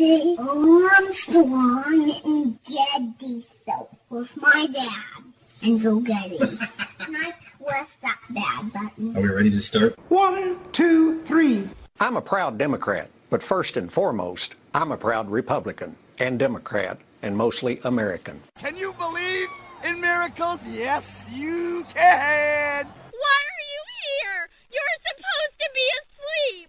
The Armstrong and Getty show with my dad, Enzo Getty. and I press that bad button. Are we ready to start? One, two, three. I'm a proud Democrat, but first and foremost, I'm a proud Republican and Democrat and mostly American. Can you believe in miracles? Yes, you can. Why are you here? You're supposed to be asleep.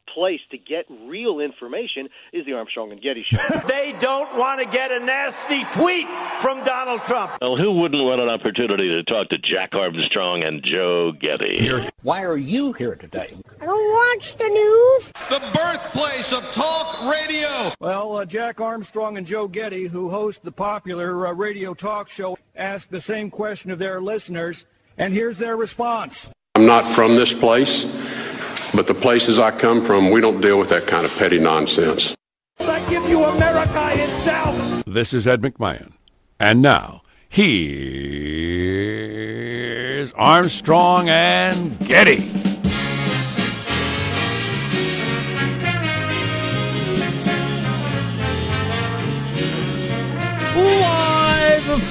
place to get real information is the Armstrong and Getty show. they don't want to get a nasty tweet from Donald Trump. Well, who wouldn't want an opportunity to talk to Jack Armstrong and Joe Getty? Why are you here today? I don't watch the news. The birthplace of talk radio. Well, uh, Jack Armstrong and Joe Getty, who host the popular uh, radio talk show, asked the same question of their listeners, and here's their response. I'm not from this place. But the places I come from, we don't deal with that kind of petty nonsense. I give you America itself. This is Ed McMahon. And now, here's Armstrong and Getty.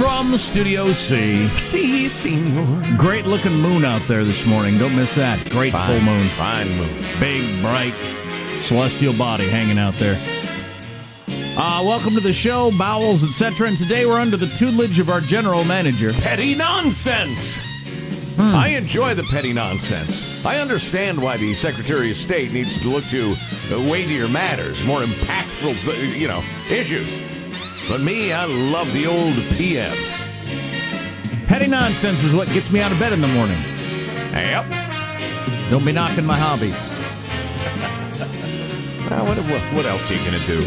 From Studio C. Si, senor. Great looking moon out there this morning. Don't miss that. Great fine, full moon. Fine moon. Big, bright, celestial body hanging out there. Uh, welcome to the show, Bowels, etc. And today we're under the tutelage of our general manager. Petty nonsense! Hmm. I enjoy the petty nonsense. I understand why the Secretary of State needs to look to weightier matters, more impactful, you know, issues. But me, I love the old PM. Petty nonsense is what gets me out of bed in the morning. Yep. Don't be knocking my hobbies. well, what, what, what else are you going to do?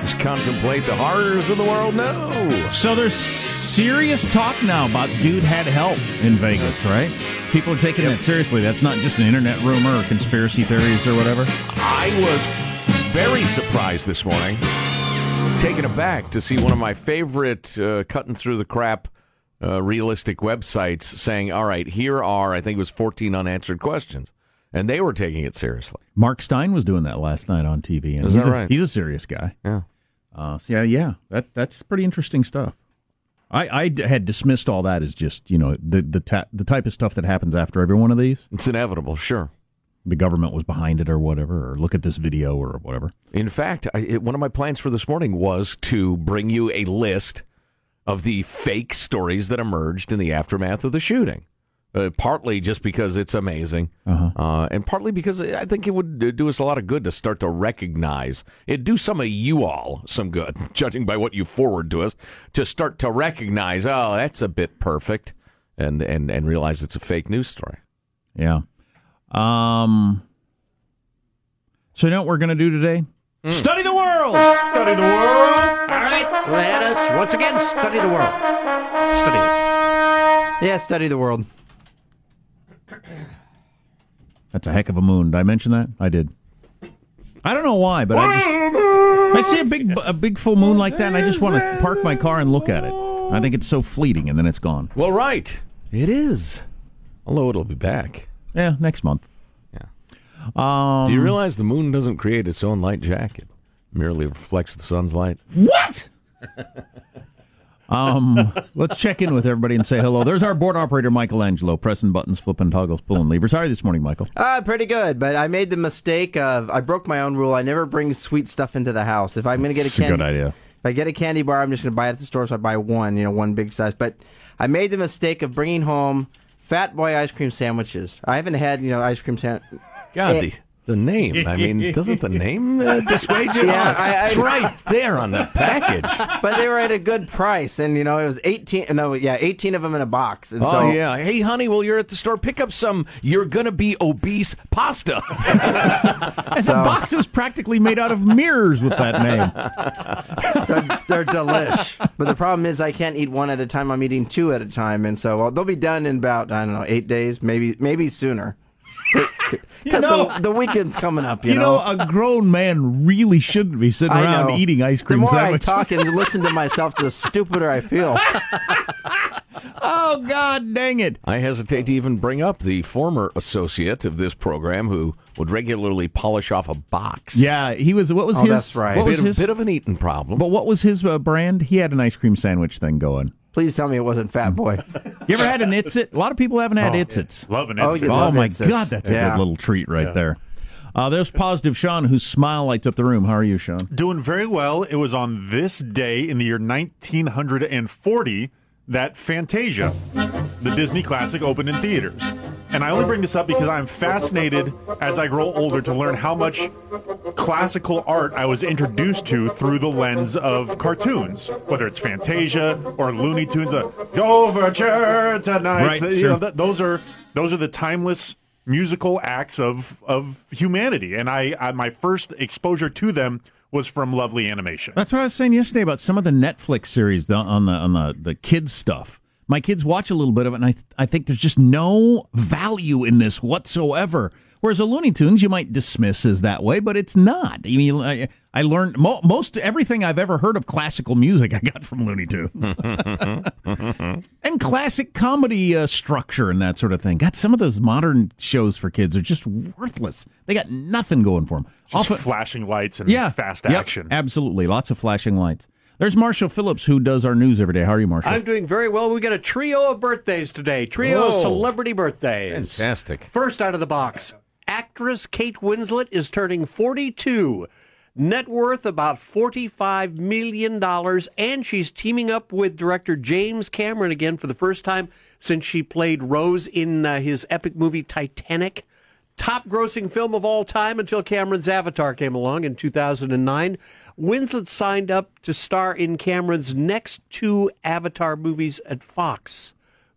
Just contemplate the horrors of the world? No. So there's serious talk now about dude had help in Vegas, right? People are taking that seriously. That's not just an internet rumor or conspiracy theories or whatever. I was very surprised this morning, taken aback to see one of my favorite uh, cutting through the crap uh, realistic websites saying, all right, here are, I think it was 14 unanswered questions. And they were taking it seriously. Mark Steyn was doing that last night on TV. And Is he's that a, right? He's a serious guy. Yeah. Uh, so yeah, yeah, that that's pretty interesting stuff. I, I had dismissed all that as just you know the the ta- the type of stuff that happens after every one of these. It's inevitable, sure. The government was behind it or whatever, or look at this video or whatever. In fact, I, it, one of my plans for this morning was to bring you a list of the fake stories that emerged in the aftermath of the shooting. Uh, partly just because it's amazing, Uh-huh. uh, and partly because I think it would do us a lot of good to start to recognize it. Do some of you all some good, judging by what you forward to us, to start to recognize. Oh, that's a bit perfect, and and and realize it's a fake news story. Yeah. Um. So you know what we're gonna do today? Study the world. Study the world. All right, let us once again study the world. Study it. Yeah, study the world. That's a heck of a moon. Did I mention that? I did. I don't know why, but I just I see a big a big full moon like that, and I just want to park my car and look at it. I think it's so fleeting, and then it's gone. Well, right, it is. Although it'll be back. Yeah, next month. Yeah. Um, Do you realize the moon doesn't create its own light jacket? Merely reflects the sun's light. What? Um, let's check in with everybody and say hello. There's our board operator, Michelangelo, pressing buttons, flipping toggles, pulling levers. How are you this morning, Michael? Uh, pretty good, but I made the mistake of I broke my own rule. I never bring sweet stuff into the house. If I'm going to get a It's a good idea. If I get a candy bar, I'm just going to buy it at the store. So I buy one, you know, one big size. But I made the mistake of bringing home Fat Boy ice cream sandwiches. I haven't had, you know, ice cream sandwich. Eh, God, the name. I mean, doesn't the name uh, dissuade you? Yeah, Oh, I- I- it's right there on the package. but they were at a good price, and you know it was eighteen. No, yeah, eighteen of them in a box. And oh so, yeah. Hey, honey, while you're at the store, pick up some. You're gonna be obese pasta. And the box is practically made out of mirrors with that name. they're, they're delish. But the problem is I can't eat one at a time. I'm eating two at a time, and so well, they'll be done in about I don't know eight days, maybe maybe sooner. Because know- the, the weekend's coming up, you, You know, a grown man really shouldn't be sitting I around know. eating ice cream The more sandwiches. I talk and listen to myself, the stupider I feel. oh God, dang it! I hesitate to even bring up the former associate of this program who would regularly polish off a box. Yeah, he was. What was Oh, his? that's right. What bit, was of- his? bit of an eating problem. but what was his uh, brand? He had an ice cream sandwich thing going. Please tell me it wasn't Fat Boy. You ever had an It's-It? A lot of people haven't had Oh, It's-Its. Love an Oh, Oh my It's-Its. God, that's a good little treat right Yeah. there. Uh, there's positive Sean, whose smile lights up the room. How are you, Sean? Doing very well. It was on this day in the year 1940 that Fantasia, the Disney classic, opened in theaters. And I only bring this up because I'm fascinated as I grow older to learn how much classical art I was introduced to through the lens of cartoons, whether it's Fantasia or Looney Tunes. The Overture tonight, Right, you sure. know, th- those are those are the timeless musical acts of of humanity. And I, I my first exposure to them was from Lovely Animation. That's what I was saying yesterday about some of the Netflix series the, on the on the the kids stuff. My kids watch a little bit of it, and I I think there's just no value in this whatsoever. Whereas a Looney Tunes, you might dismiss as that way, but it's not. I mean, I, I learned mo- most everything I've ever heard of classical music I got from Looney Tunes. and classic comedy uh, structure and that sort of thing. God, some of those modern shows for kids are just worthless. They got nothing going for them. Just flashing lights and yeah, fast yep, action. absolutely, lots of flashing lights. There's Marshall Phillips, who does our news every day. How are you, Marshall? I'm doing very well. We got a trio of birthdays today. Trio of celebrity birthdays. Fantastic. First out of the box, actress Kate Winslet is turning 42. Net worth about $45 million, and she's teaming up with director James Cameron again for the first time since she played Rose in uh, his epic movie Titanic. Top grossing film of all time until Cameron's Avatar came along in 2009. Winslet signed up to star in Cameron's next two Avatar movies at Fox.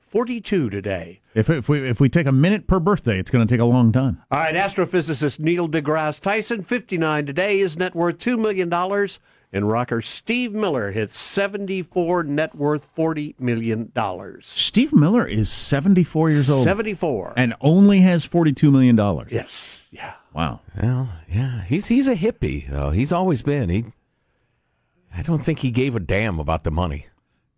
42 today. if if we if we take a minute per birthday, it's going to take a long time. All right, astrophysicist Neil deGrasse Tyson, 59 today. His net worth $2 million. And rocker Steve Miller hits 74, net worth $40 million. Steve Miller is 74 years old. 74. And only has $42 million. Yes. Yeah. Wow. Well, yeah, he's he's a hippie though. He's always been. He, I don't think he gave a damn about the money.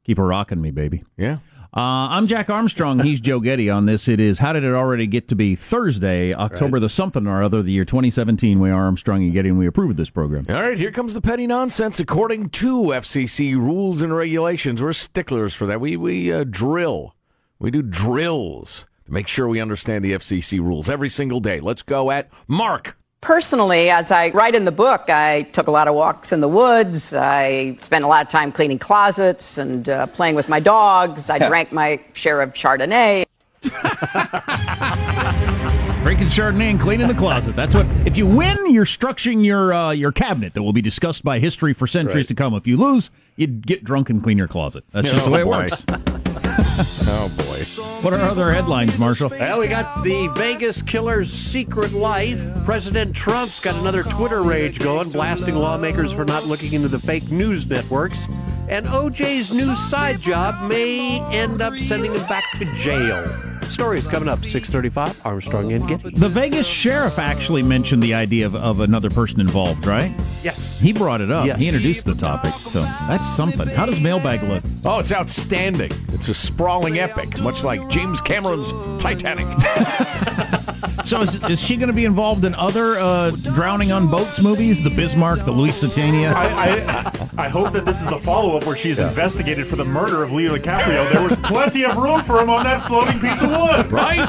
Keep a rocking me, baby. Yeah. Uh, I'm Jack Armstrong. He's Joe Getty on this. It is How Did It Already Get to Be Thursday, October Right. the something or other, of the year 2017. We are Armstrong and Getty, and we approve of this program. All right, here comes the petty nonsense. According to FCC rules and regulations, we're sticklers for that. We we uh, drill, we do drills to make sure we understand the FCC rules every single day. Let's go at Mark. Personally, as I write in the book, I took a lot of walks in the woods. I spent a lot of time cleaning closets and uh, playing with my dogs. I drank my share of Chardonnay. Drinking Chardonnay and cleaning the closet. That's what. If you win, you're structuring your uh, your cabinet that will be discussed by history for centuries Right. to come. If you lose, you get drunk and clean your closet. That's just the way it boy. works. oh boy. What are other headlines, Marshall? Well, we got the Vegas killer's secret life. President Trump's got another Twitter rage going, blasting lawmakers for not looking into the fake news networks. And OJ's new side job may end up sending him back to jail. Stories coming up 635 Armstrong and Getty. The Vegas sheriff actually mentioned the idea of, of another person involved, right? Yes. He brought it up. Yes. He introduced the topic. So that's something. How does mailbag look? Oh, it's outstanding. It's a sprawling epic, much like James Cameron's Titanic. So is, is she going to be involved in other uh, drowning on boats movies? The Bismarck, the Lusitania? I, I, I hope that this is the follow up where she's investigated for the murder of Leo DiCaprio. There was plenty of room for him on that floating piece of wood. Right?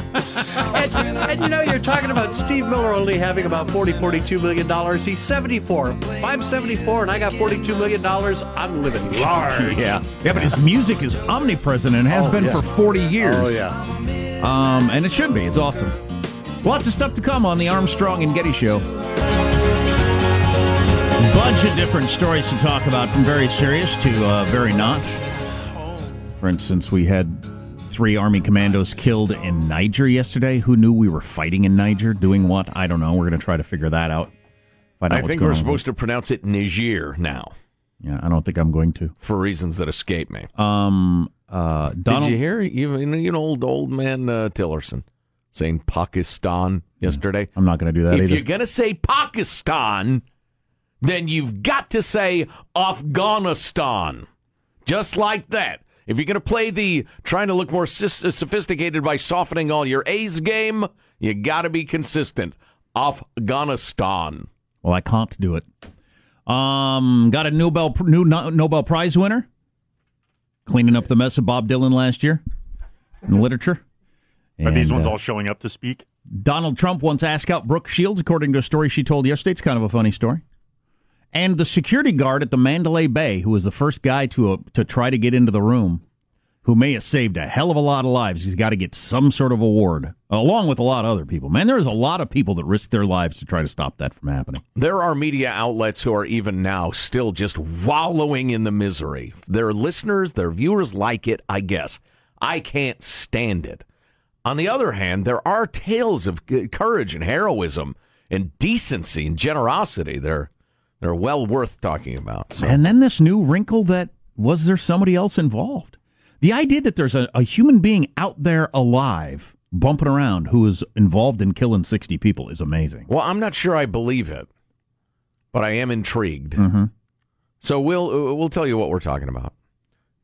and, and you know, you're talking about Steve Miller only having about 40, 42 million dollars. He's 74. If I'm 74 and I got 42 million dollars, I'm living large. Yeah. Yeah, but his music is omnipresent and has Oh, been yeah. for 40 years. Oh, yeah. Um, and it should be. It's awesome. Lots of stuff to come on the Armstrong and Getty Show. Bunch of different stories to talk about, from very serious to uh, very not. For instance, we had three Army commandos killed in Niger yesterday. Who knew we were fighting in Niger? Doing what? I don't know. We're going to try to figure that out. Find out I think going we're supposed to pronounce it Niger now. Yeah, I don't think I'm going to. For reasons that escape me. Um, uh, Donald, Did you hear even you know old old man uh, Tillerson saying Pakistan yesterday? I'm not going to do that if either. you're gonna say Pakistan, then you've got to say Afghanistan, just like that. If you're gonna play the trying to look more sophisticated by softening all your A's game, you got to be consistent. Afghanistan. Well, I can't do it. Um, got a Nobel new Nobel Prize winner cleaning up the mess of Bob Dylan last year in literature. Are these ones uh, all showing up to speak? Donald Trump once asked out Brooke Shields, according to a story she told yesterday. It's kind of a funny story. And the security guard at the Mandalay Bay, who was the first guy to uh, to try to get into the room, who may have saved a hell of a lot of lives, he's got to get some sort of award, along with a lot of other people. Man, there's a lot of people that risk their lives to try to stop that from happening. There are media outlets who are even now still just wallowing in the misery. Their listeners, their viewers like it, I guess. I can't stand it. On the other hand, there are tales of courage and heroism and decency and generosity. They're they're well worth talking about. So. And then this new wrinkle that was there somebody else involved? The idea that there's a, a human being out there alive bumping around who is involved in killing 60 people is amazing. Well, I'm not sure I believe it, but I am intrigued. Mm-hmm. So we'll uh, we'll tell you what we're talking about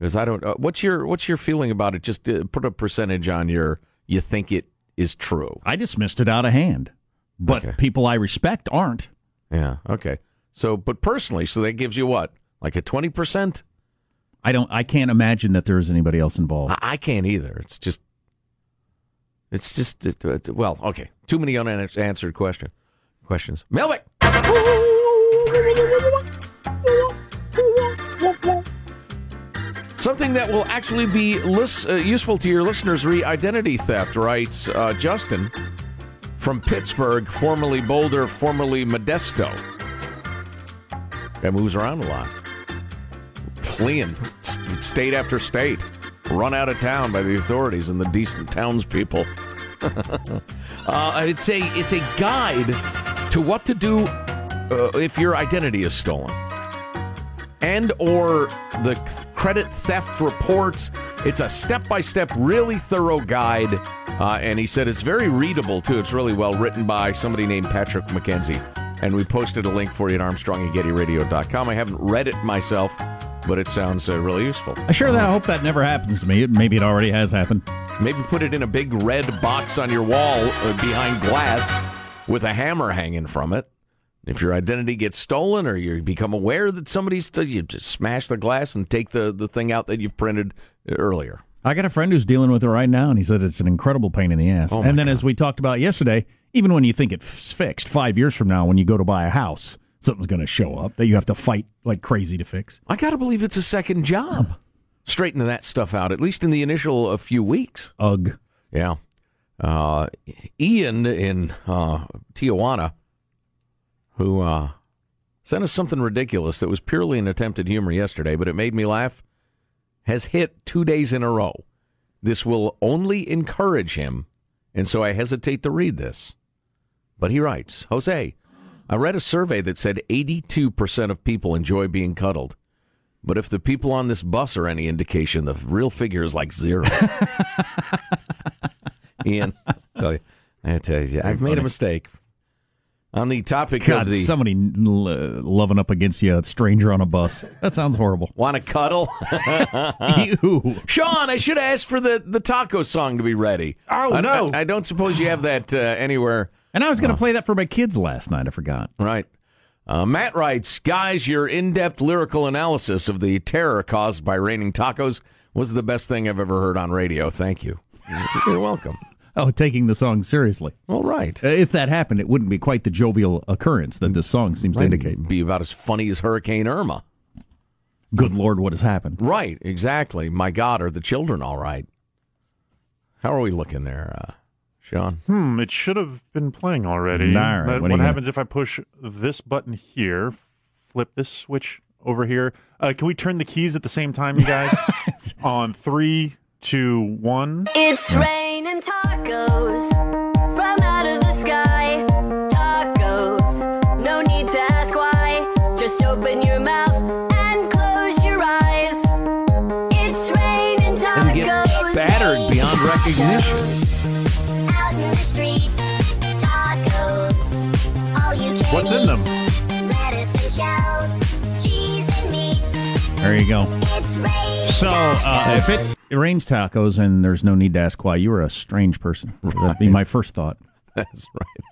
because I don't. Uh, what's your what's your feeling about it? Just uh, put a percentage on your. You think it is true? I dismissed it out of hand, but people I respect aren't. Yeah. Okay. So, but personally, so that gives you what, like a twenty percent? I don't. I can't imagine that there is anybody else involved. I, I can't either. It's just. It's just it, uh, well, okay. Too many unanswered question questions. Mailbag. Something that will actually be lis- uh, useful to your listeners re identity theft, writes uh, Justin from Pittsburgh, formerly Boulder, formerly Modesto. Guy moves around a lot, fleeing state after state, run out of town by the authorities and the decent townspeople. uh, it's a it's a guide to what to do uh, if your identity is stolen. and or the credit theft reports. It's a step-by-step, really thorough guide, uh, and he said it's very readable too. It's really well written by somebody named Patrick McKenzie, and we posted a link for you at ArmstrongandGettyRadio.com. I haven't read it myself, but it sounds uh, really useful. I sure that I hope that never happens to me. Maybe it already has happened. Maybe put it in a big red box on your wall uh, behind glass with a hammer hanging from it. If your identity gets stolen or you become aware that somebody's, st- you just smash the glass and take the, the thing out that you've printed earlier. I got a friend who's dealing with it right now, and he said it's an incredible pain in the ass. Oh, and then, as we talked about yesterday, even when you think it's fixed, five years from now, when you go to buy a house, something's going to show up that you have to fight like crazy to fix. I got to believe it's a second job Straighten that stuff out, at least in the initial uh, few weeks. Ugh. Yeah. Uh, Ian in uh, Tijuana, who uh, sent us something ridiculous that was purely an attempt at humor yesterday, but it made me laugh, has hit two days in a row. This will only encourage him, and so I hesitate to read this. But he writes Jose, I read a survey that said 82% of people enjoy being cuddled. But if the people on this bus are any indication, the real figure is like zero. Ian, tell you, I tell you, I've made a mistake. On the topic God, of the somebody loving up against you, a stranger on a bus. That sounds horrible. want to cuddle, Ew. Sean, I should ask for the, the taco song to be ready. Oh, I, no. I, I don't suppose you have that uh, anywhere. And I was going to play that for my kids last night. I forgot. Right. Uh, Matt writes, guys, your in-depth lyrical analysis of the terror caused by raining tacos was the best thing I've ever heard on radio. Thank you. You're welcome. Oh, taking the song seriously. All right. Uh, If that happened, it wouldn't be quite the jovial occurrence that this song seems to indicate. Be about as funny as Hurricane Irma. Good Lord, what has happened? Right, exactly. My God, are the children all right? How are we looking there, uh, Sean? Hmm, it should have been playing already. All right, But what what you gonna- happens if I push this button here, flip this switch over here? Uh, can we turn the keys at the same time, you guys? On three, two, one. It's raining tacos you go. So, uh, if it, it rains tacos and there's no need to ask why, you are a strange person. That'd be my first thought. That's right.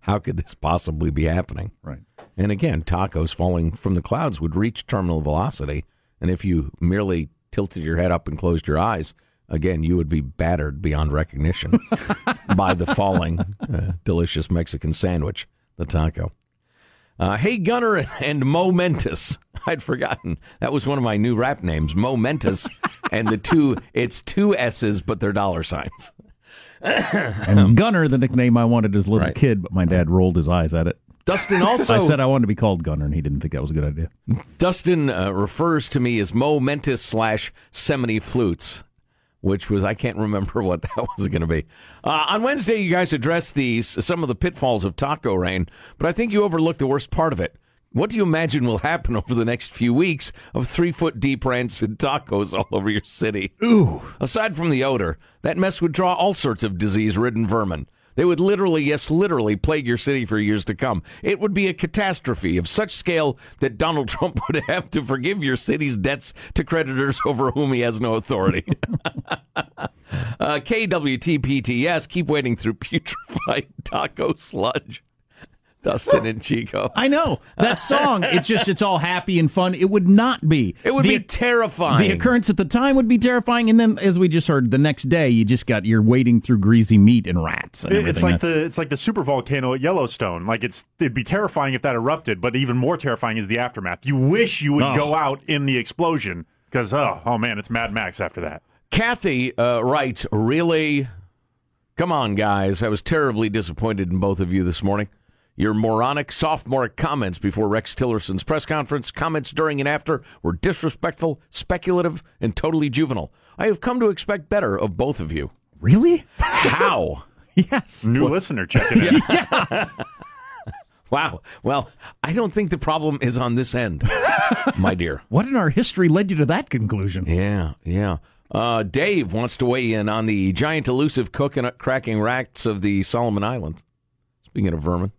How could this possibly be happening? Right. And again, tacos falling from the clouds would reach terminal velocity. And if you merely tilted your head up and closed your eyes, again, you would be battered beyond recognition by the falling uh, delicious Mexican sandwich, the taco. Uh, hey Gunner and Momentous. I'd forgotten. That was one of my new rap names, Momentous. and the two, it's two S's, but they're dollar signs. And Gunner, the nickname I wanted as a little Right. kid, but my dad rolled his eyes at it. Dustin also. I said I wanted to be called Gunner, and he didn't think that was a good idea. Dustin uh, refers to me as Mo Mentis slash Seminy Flutes, which was I can't remember what that was going to be. Uh, on Wednesday, you guys addressed these some of the pitfalls of taco rain, but I think you overlooked the worst part of it. What do you imagine will happen over the next few weeks of three foot deep rancid tacos all over your city? Ooh. Aside from the odor, that mess would draw all sorts of disease ridden vermin. They would literally, yes, literally plague your city for years to come. It would be a catastrophe of such scale that Donald Trump would have to forgive your city's debts to creditors over whom he has no authority. uh, KWTPTS, keep waiting through putrefied taco sludge. Dustin and Chico. I know that song. It's just it's all happy and fun. It would not be. It would The- be terrifying. The occurrence at the time would be terrifying, and then, as we just heard, the next day you just got you're wading through greasy meat and rats. And It's everything. like the it's like the super volcano at Yellowstone. Like it's it'd be terrifying if that erupted, but even more terrifying is the aftermath. You wish you would Oh. go out in the explosion because oh oh man, it's Mad Max after that. Kathy uh, writes, really? Come on, guys. I was terribly disappointed in both of you this morning. Your moronic, sophomoric comments before Rex Tillerson's press conference, comments during and after, were disrespectful, speculative, and totally juvenile. I have come to expect better of both of you. Really? How? yes. New listener checking in. Wow. Well, I don't think the problem is on this end, my dear. What in our history led you to that conclusion? Yeah, yeah. Uh, Dave wants to weigh in on the giant elusive coconut cracking rats of the Solomon Islands. Speaking of vermin,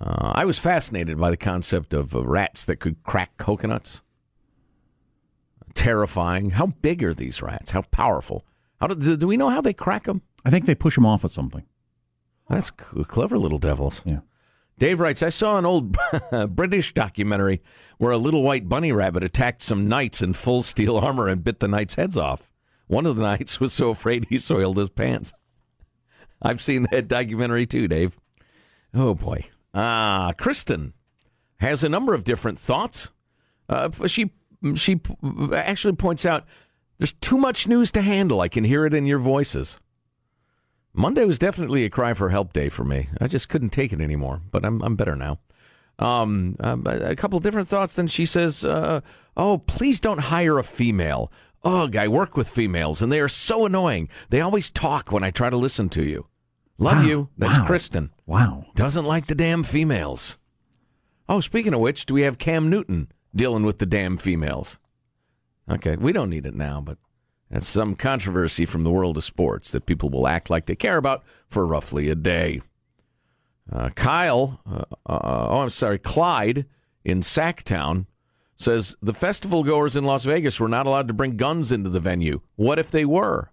uh, I was fascinated by the concept of uh, rats that could crack coconuts. Terrifying. How big are these rats? How powerful? How do, do we know how they crack them? I think they push them off of something. That's clever little devils. Yeah. Dave writes, I saw an old British documentary where a little white bunny rabbit attacked some knights in full steel armor and bit the knights' heads off. One of the knights was so afraid he soiled his pants. I've seen that documentary too, Dave. Oh boy. Ah, Kristen has a number of different thoughts. Uh, she she actually points out there's too much news to handle. I can hear it in your voices. Monday was definitely a cry for help day for me. I just couldn't take it anymore, but I'm I'm better now. Um, um, a couple different thoughts. Then she says, uh, "Oh, please don't hire a female. Ugh, I work with females, and they are so annoying. They always talk when I try to listen to you. Love Wow. you. That's Wow. Kristen. Wow. Doesn't like the damn females. Oh, speaking of which, do we have Cam Newton dealing with the damn females? Okay, we don't need it now, but that's some controversy from the world of sports that people will act like they care about for roughly a day. Uh, Kyle, uh, uh, oh, I'm sorry, Clyde in Sacktown says the festival goers in Las Vegas were not allowed to bring guns into the venue. What if they were?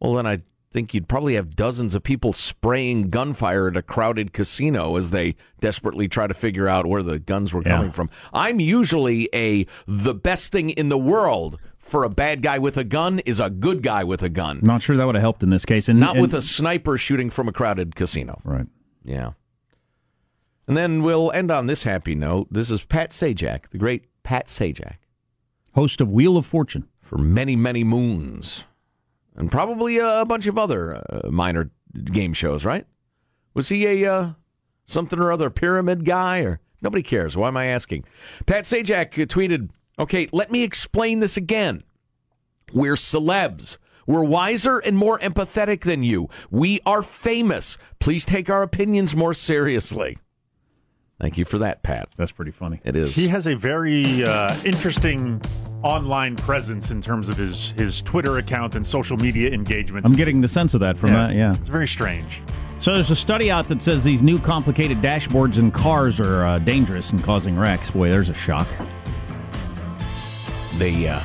Well, then I think you'd probably have dozens of people spraying gunfire at a crowded casino as they desperately try to figure out where the guns were Yeah. coming from. I'm usually a the best thing in the world for a bad guy with a gun is a good guy with a gun, Not sure that would have helped in this case. And not and- with a sniper shooting from a crowded casino. right. Yeah. And then we'll end on this happy note. This is Pat Sajak, the great Pat Sajak, host of Wheel of Fortune for many, many moons, and probably a, a bunch of other uh, minor game shows. Right? Was he a uh, something or other pyramid guy, or nobody cares? Why am I asking? Pat Sajak uh, tweeted, "Okay, let me explain this again. We're celebs." We're wiser and more empathetic than you. We are famous. Please take our opinions more seriously. Thank you for that, Pat. That's pretty funny. It is. He has a very uh, interesting online presence in terms of his, his Twitter account and social media engagement. I'm getting the sense of that from that. Yeah. It's very strange. So there's a study out that says these new complicated dashboards in cars are uh, dangerous and causing wrecks. Boy, there's a shock. They uh,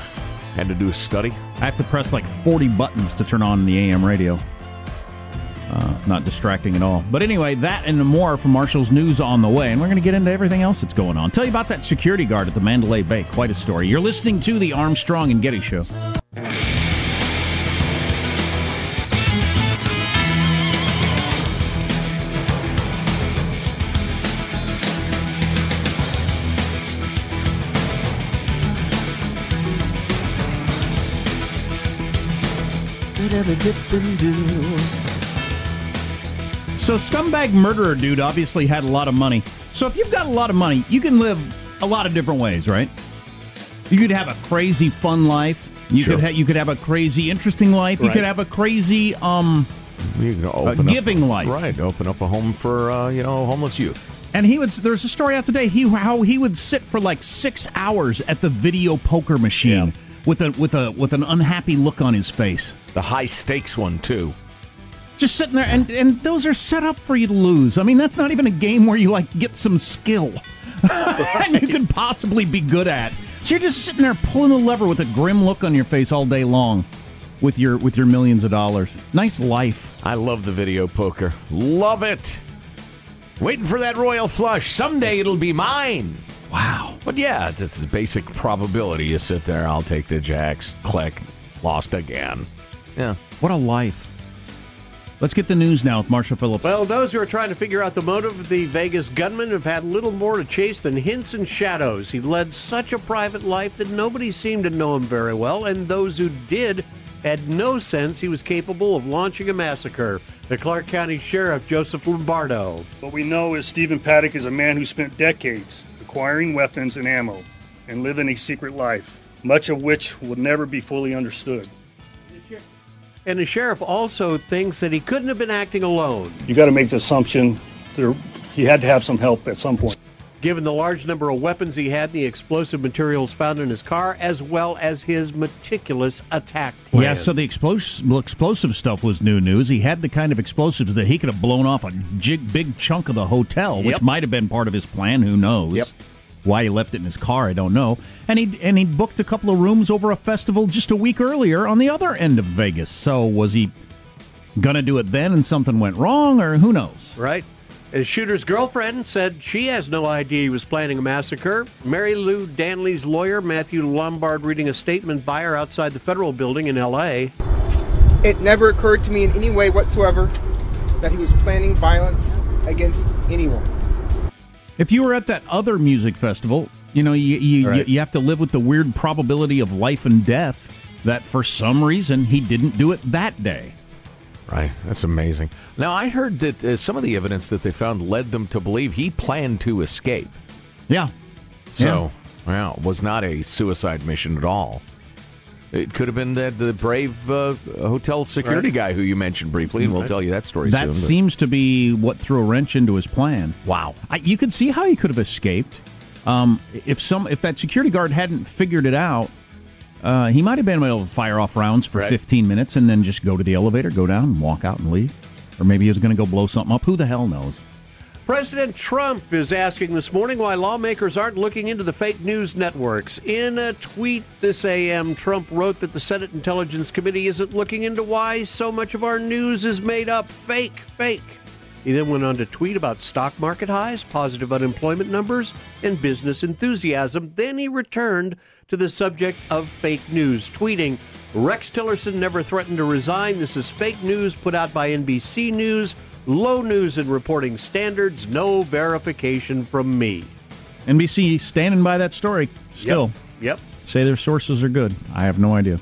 had to do a study. I have to press like 40 buttons to turn on the AM radio. Uh, not distracting at all. But anyway, that and more from Marshall's News on the way. And we're going to get into everything else that's going on. Tell you about that security guard at the Mandalay Bay. Quite a story. You're listening to the Armstrong and Getty Show. So, scumbag murderer dude obviously had a lot of money. So, if you've got a lot of money, you can live a lot of different ways, right? You could have a crazy fun life. You Sure. could ha- you could have a crazy interesting life. You could have a crazy um You open up- giving life. right? Open up a home for uh, you know homeless youth. And he would. There's a story out today. He how he would sit for like six hours at the video poker machine with a with a with an unhappy look on his face. The high stakes one too. Just sitting there, and and those are set up for you to lose. I mean, that's not even a game where you like get some skill, and you can possibly be good at. So you're just sitting there pulling the lever with a grim look on your face all day long, with your with your millions of dollars. Nice life. I love the video poker. Love it. Waiting for that royal flush. Someday it'll be mine. Wow. But yeah, this is basic probability. You sit there, I'll take the jacks. Click. Lost again. Yeah. What a life. Let's get the news now with Marshall Phillips. Well, those who are trying to figure out the motive of the Vegas gunman have had little more to chase than hints and shadows. He led such a private life that nobody seemed to know him very well, and those who did had no sense he was capable of launching a massacre. The Clark County Sheriff, Joseph Lombardo. What we know is Stephen Paddock is a man who spent decades acquiring weapons and ammo and living a secret life, much of which will never be fully understood. And the sheriff also thinks that he couldn't have been acting alone. You got to make the assumption that he had to have some help at some point. Given the large number of weapons he had, the explosive materials found in his car, as well as his meticulous attack plan. Yeah, so the explosive, explosive stuff was new news. He had the kind of explosives that he could have blown off a jig, big chunk of the hotel, which Yep. might have been part of his plan. Who knows? Yep. Why he left it in his car, I don't know. And he and he booked a couple of rooms over a festival just a week earlier on the other end of Vegas. So was he gonna do it then, and something went wrong, or who knows? Right. His shooter's girlfriend said she has no idea he was planning a massacre. Mary Lou Danley's lawyer, Matthew Lombard, reading a statement by her outside the federal building in L.A. It never occurred to me in any way whatsoever that he was planning violence against anyone. If you were at that other music festival, you know you you, Right. you you have to live with the weird probability of life and death. That for some reason he didn't do it that day. Right. That's amazing. Now, I heard that uh, some of the evidence that they found led them to believe he planned to escape. Yeah. So, well, it was not a suicide mission at all. It could have been that the brave uh, hotel security Right. guy who you mentioned briefly, and we'll tell you that story That soon. seems to be what threw a wrench into his plan. Wow. I, you could see how he could have escaped. Um, if some if that security guard hadn't figured it out, uh, he might have been able to fire off rounds for Right. 15 minutes and then just go to the elevator, go down, and walk out and leave. Or maybe he was going to go blow something up. Who the hell knows? President Trump is asking this morning why lawmakers aren't looking into the fake news networks. In a tweet this AM, Trump wrote that the Senate Intelligence Committee isn't looking into why so much of our news is made up fake, fake. He then went on to tweet about stock market highs, positive unemployment numbers, and business enthusiasm. Then he returned to the subject of fake news, tweeting, Rex Tillerson never threatened to resign. This is fake news put out by NBC News. Low news and reporting standards, no verification from me. NBC standing by that story still. Yep. Say their sources are good. I have no idea.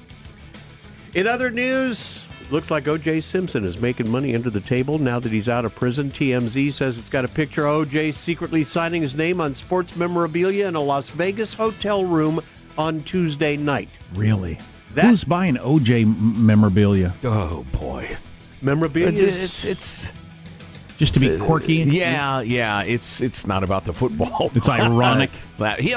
In other news, looks like O.J. Simpson is making money under the table now that he's out of prison. TMZ says it's got a picture of O.J. secretly signing his name on sports memorabilia in a Las Vegas hotel room on Tuesday night. Really? That, Who's buying OJ memorabilia? Oh boy, Memorabilia It's, it's, it's Just to be uh, quirky? Yeah, yeah. It's it's not about the football. It's ironic. It's he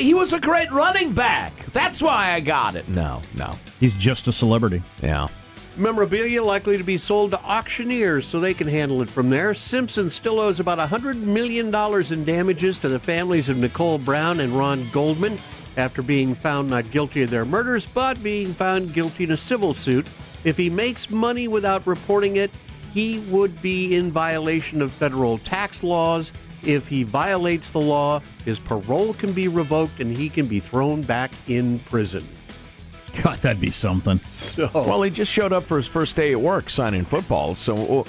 he was a great running back. That's why I got it. No, no. He's just a celebrity. Yeah. Memorabilia likely to be sold to auctioneers so they can handle it from there. Simpson still owes about $100 million in damages to the families of Nicole Brown and Ron Goldman after being found not guilty of their murders, but being found guilty in a civil suit. If he makes money without reporting it, he would be in violation of federal tax laws. If he violates the law, his parole can be revoked and he can be thrown back in prison. God, that'd be something. So, Well, he just showed up for his first day at work signing football. So, uh,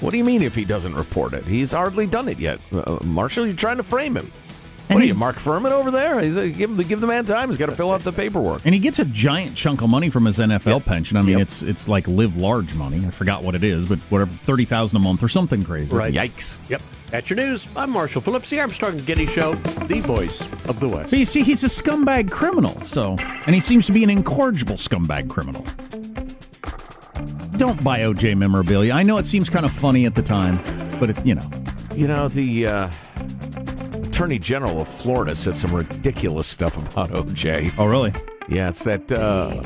what do you mean if he doesn't report it? He's hardly done it yet. Uh, Marshall, you're trying to frame him. What are you, Mark Fuhrman over there? He's uh, give, give the man time. He's got to fill out the paperwork. And he gets a giant chunk of money from his NFL pension. I mean, it's it's like live large money. I forgot what it is, but whatever, thirty thousand a month or something crazy. Right. Yikes. Yep. That's your news. I'm Marshall Phillips, the Armstrong and Getty Show, the voice of the West. But you see, he's a scumbag criminal. So, and he seems to be an incorrigible scumbag criminal. Don't buy OJ memorabilia. I know it seems kind of funny at the time, but it, you know, You know, the uh, Attorney General of Florida said some ridiculous stuff about OJ. Oh, really? Yeah, it's that uh,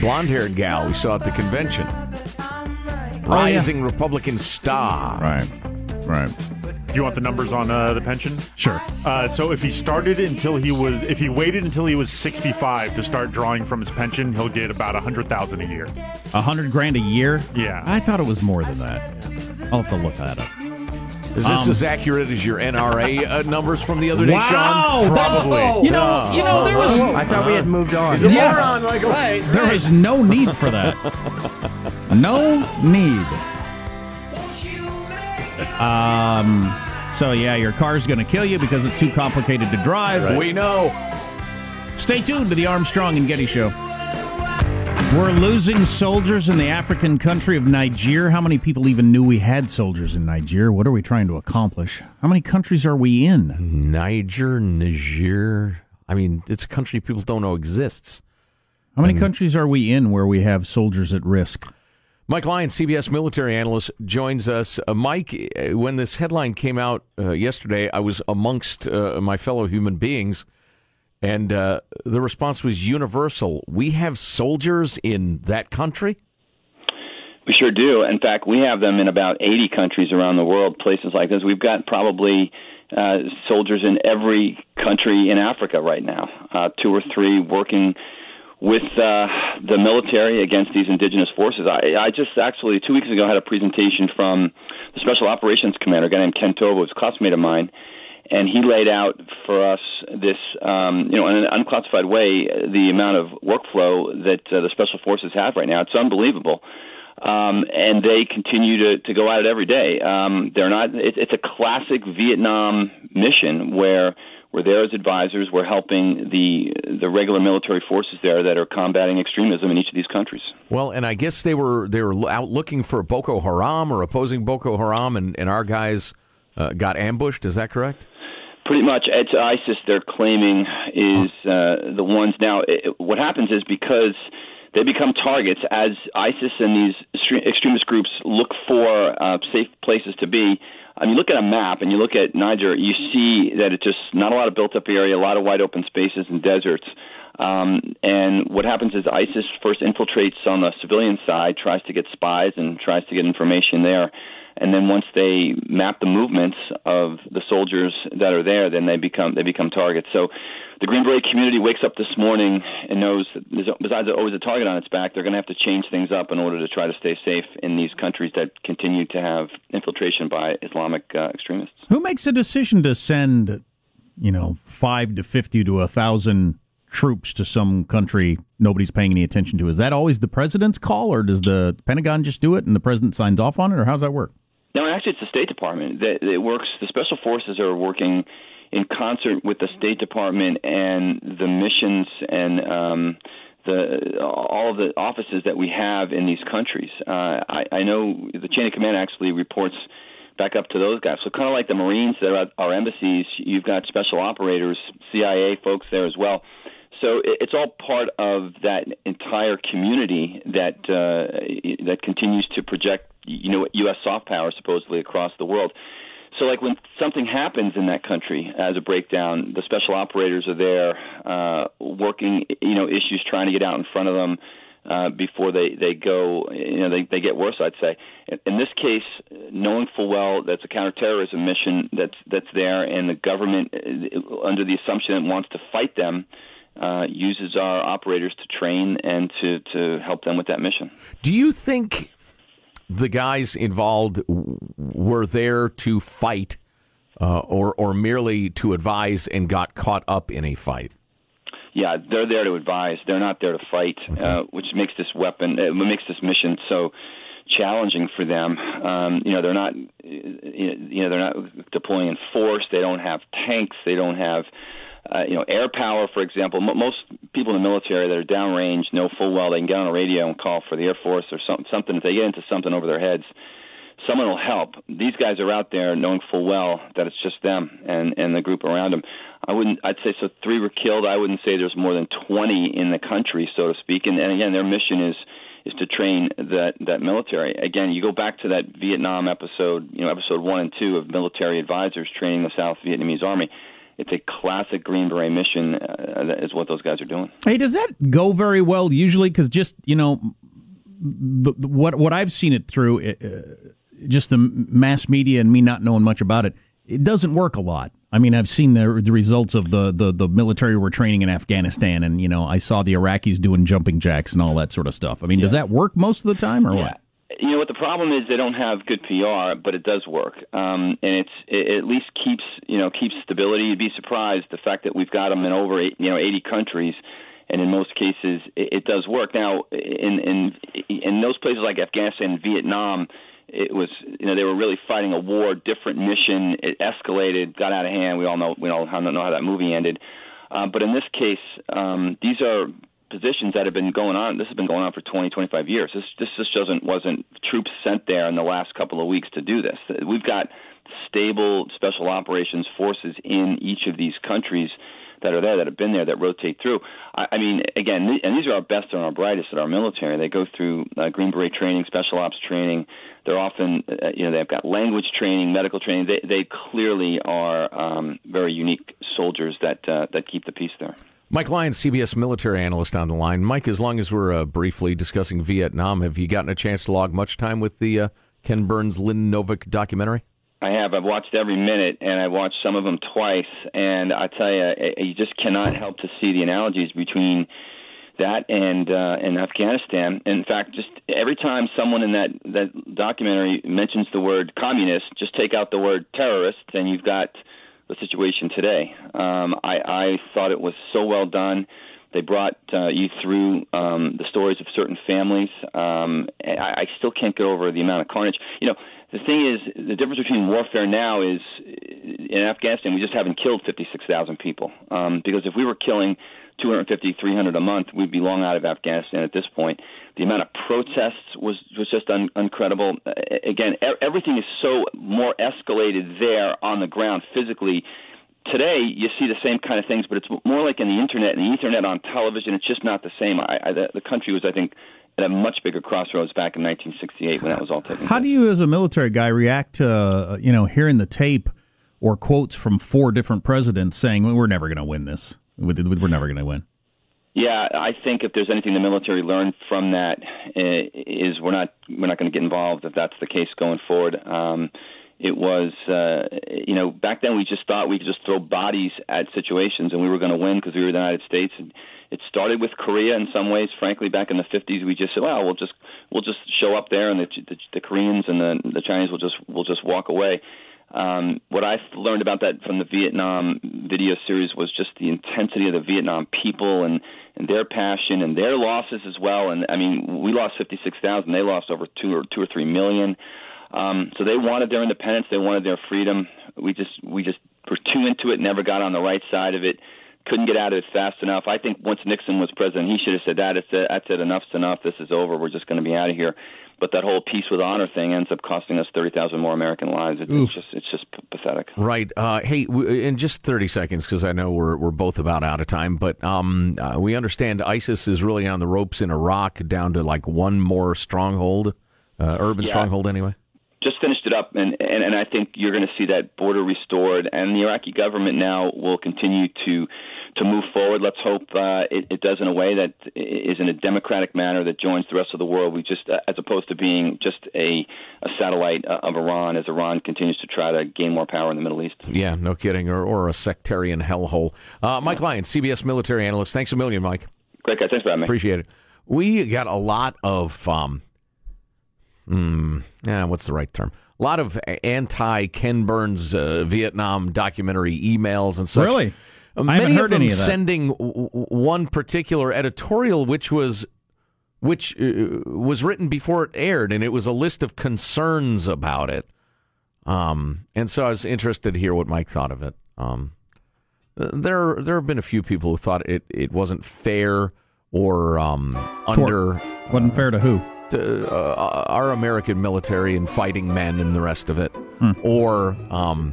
blonde haired gal we saw at the convention. yeah. Rising Republican star. Right. Right. Do you want the numbers on uh, the pension? Sure. Uh, so if he started until he was, if he waited until he was 65 to start drawing from his pension, he'll get about a hundred thousand a year. a hundred grand a year. Yeah. I thought it was more than that. I'll have to look that up. Is this Um, as accurate as your NRA uh, numbers from the other day, Wow! Sean? Probably. You know- you know, there was- I thought we had moved on. He's a Yes. moron, Michael. Right. There is no need for that. no need. Um. So yeah, your car's going to kill you because it's too complicated to drive. We know. Stay tuned to the Armstrong and Getty Show. We're losing soldiers in the African country of Niger. How many people even knew we had soldiers in Niger? What are we trying to accomplish? How many countries are we in? Niger, Niger. I mean, it's a country people don't know exists. How many countries are we in where we have soldiers at risk? Mike Lyon, CBS military analyst, joins us. Uh, Mike, uh, when this headline came out uh, yesterday, I was amongst uh, my fellow human beings, and uh, the response was universal. We have soldiers in that country? We sure do. In fact, we have them in about 80 countries around the world, places like this. We've got probably uh, soldiers in every country in Africa right now, uh, two or three working with uh, the military against these indigenous forces. I, I just actually, two weeks ago, had a presentation from the Special Operations Commander, a guy named Ken Tova, who's a classmate of mine and he laid out for us this, um, you know, in an unclassified way, the amount of workflow that uh, the special forces have right now. It's unbelievable um, and they continue to, to go at it every day. Um, they're not. It, it's a classic Vietnam mission where we're there as advisors. We're helping the the regular military forces there that are combating extremism in each of these countries. Well, and I guess they were they were out looking for Boko Haram or opposing Boko Haram, and, and our guys uh, got ambushed. Is that correct? Pretty much, it's ISIS. They're claiming is uh, the ones now. It, what happens is because they become targets as ISIS and these extremist groups look for uh, safe places to be. I mean, look at a map and you look at Niger, you see that it's just not a lot of built up area, a lot of wide open spaces and deserts. Um, and what happens is ISIS first infiltrates on the civilian side, tries to get spies and tries to get information there. And then once they map the movements of the soldiers that are there, then they become they become targets. So the Green Beret community wakes up this morning and knows that besides always a target on its back, they're going to have to change things up in order to try to stay safe in these countries that continue to have infiltration by Islamic uh, extremists. Who makes a decision to send, you know, five to fifty to a thousand troops to some country nobody's paying any attention to? Is that always the president's call, or does the Pentagon just do it and the president signs off on it, or how's that work? No, actually, it's the State Department that it works. The special forces are working in concert with the State Department and the missions and um, the all of the offices that we have in these countries. Uh, I, I know the chain of command actually reports back up to those guys. So kind of like the Marines that are at our embassies, you've got special operators, CIA folks there as well. So it's all part of that entire community that uh, that continues to project, you know, U.S. soft power supposedly across the world. So, like when something happens in that country as a breakdown, the special operators are there uh, working, you know, issues trying to get out in front of them uh, before they they go, you know, they they get worse. I'd say. In, in this case, knowing full well that's a counterterrorism mission that's that's there, and the government, uh, under the assumption it wants to fight them. Uh, uses our operators to train and to, to help them with that mission. Do you think the guys involved were there to fight uh, or or merely to advise and got caught up in a fight? Yeah, they're there to advise. They're not there to fight, okay. uh, which makes this weapon, uh, makes this mission so challenging for them. Um, you know, they're not, you know, they're not deploying in force. They don't have tanks. They don't have uh, you know, air power, for example. M- most people in the military that are downrange know full well they can get on a radio and call for the Air Force or some, something. If they get into something over their heads, someone will help. These guys are out there knowing full well that it's just them and and the group around them. I wouldn't. I'd say so. Three were killed. I wouldn't say there's more than 20 in the country, so to speak. And, and again, their mission is is to train that that military. Again, you go back to that Vietnam episode, you know, episode one and two of military advisors training the South Vietnamese Army it's a classic Green Beret mission. Uh, is what those guys are doing. Hey, does that go very well usually? Because just you know, the, the, what what I've seen it through, uh, just the mass media and me not knowing much about it, it doesn't work a lot. I mean, I've seen the, the results of the, the, the military we're training in Afghanistan, and you know, I saw the Iraqis doing jumping jacks and all that sort of stuff. I mean, yeah. does that work most of the time, or yeah. what? You know what the problem is they don't have good PR, but it does work, um, and it's it at least keeps you know keeps stability. You'd be surprised the fact that we've got them in over eight, you know 80 countries, and in most cases it, it does work. Now in in in those places like Afghanistan, and Vietnam, it was you know they were really fighting a war, different mission. It escalated, got out of hand. We all know we all know how that movie ended. Uh, but in this case, um, these are positions that have been going on. This has been going on for 20, 25 years. This this just doesn't wasn't troops sent there in the last couple of weeks to do this. We've got stable special operations forces in each of these countries that are there that have been there that rotate through. I, I mean, again, and these are our best and our brightest at our military. They go through uh, Green Beret training, special ops training. They're often, uh, you know, they've got language training, medical training. They they clearly are um, very unique soldiers that uh, that keep the peace there. Mike Lyons, CBS military analyst on the line. Mike, as long as we're uh, briefly discussing Vietnam, have you gotten a chance to log much time with the uh, Ken Burns Lynn Novick documentary? I have. I've watched every minute, and I watched some of them twice. And I tell you, you just cannot help to see the analogies between that and uh, and Afghanistan. In fact, just every time someone in that that documentary mentions the word communist, just take out the word terrorist, and you've got the situation today. Um, I, I thought it was so well done. They brought uh, you through um, the stories of certain families. Um, I, I still can't get over the amount of carnage. You know, the thing is, the difference between warfare now is in Afghanistan, we just haven't killed 56,000 people. Um, because if we were killing 250, 300 a month, we'd be long out of Afghanistan at this point. The amount of protests was was just un, incredible. Uh, again, e- everything is so more escalated there on the ground physically. Today, you see the same kind of things, but it's more like in the internet and the Ethernet on television. It's just not the same. I, I, the, the country was, I think, at a much bigger crossroads back in 1968 when that was all taking How do you, as a military guy, react to uh, you know hearing the tape or quotes from four different presidents saying we're never going to win this? We're never going to win. Yeah, I think if there's anything the military learned from that uh, we're not we're not going to get involved if that's the case going forward. Um, it was uh, you know back then we just thought we could just throw bodies at situations and we were going to win because we were the United States. And it started with Korea in some ways. Frankly, back in the 50s, we just said, well, we'll just we'll just show up there and the the, the Koreans and the the Chinese will just will just walk away. Um, what I learned about that from the Vietnam video series was just the intensity of the Vietnam people and, and their passion and their losses as well. And I mean, we lost 56,000; they lost over two or two or three million. Um, so they wanted their independence, they wanted their freedom. We just we just were too into it, never got on the right side of it. Couldn't get out of it fast enough. I think once Nixon was president, he should have said that. It's that's it. Enough's enough. This is over. We're just going to be out of here but that whole peace with honor thing ends up costing us thirty thousand more American lives. It, it's just it's just p- pathetic. Right. Uh, hey, w- in just thirty seconds, because I know we're we're both about out of time, but um, uh, we understand ISIS is really on the ropes in Iraq, down to like one more stronghold, uh, urban Yeah. stronghold anyway. Just finished it up, and and, and I think you're going to see that border restored, and the Iraqi government now will continue to to move forward. Let's hope uh, it, it does in a way that is in a democratic manner that joins the rest of the world. We just, uh, as opposed to being just a a satellite uh, of Iran, as Iran continues to try to gain more power in the Middle East. Yeah, no kidding, or or a sectarian hellhole. Uh, Mike Lyons, CBS military analyst. Thanks a million, Mike. Great guy. Thanks for having me. Appreciate it. We got a lot of um, hmm, yeah, what's the right term? A lot of anti Ken Burns uh, Vietnam documentary emails and such. Really? Many heard of them any of that. sending w- w- one particular editorial, which was which uh, was written before it aired, and it was a list of concerns about it. Um, and so I was interested to hear what Mike thought of it. Um, there, there have been a few people who thought it, it wasn't fair or um, under wasn't fair to who to, uh, our American military and fighting men and the rest of it, Hmm. or um,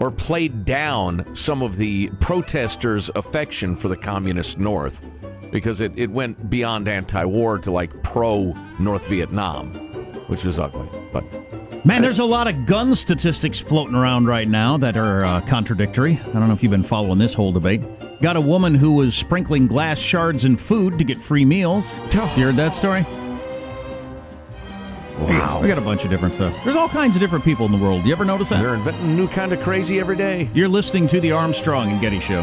or played down some of the protesters' affection for the communist North because it, it went beyond anti-war to like pro North Vietnam, which was ugly. But Man, there's a lot of gun statistics floating around right now that are uh, contradictory. I don't know if you've been following this whole debate. Got a woman who was sprinkling glass shards in food to get free meals. You heard that story? Wow. We got a bunch of different stuff. There's all kinds of different people in the world. You ever notice that? They're inventing a new kind of crazy every day. You're listening to the Armstrong and Getty Show.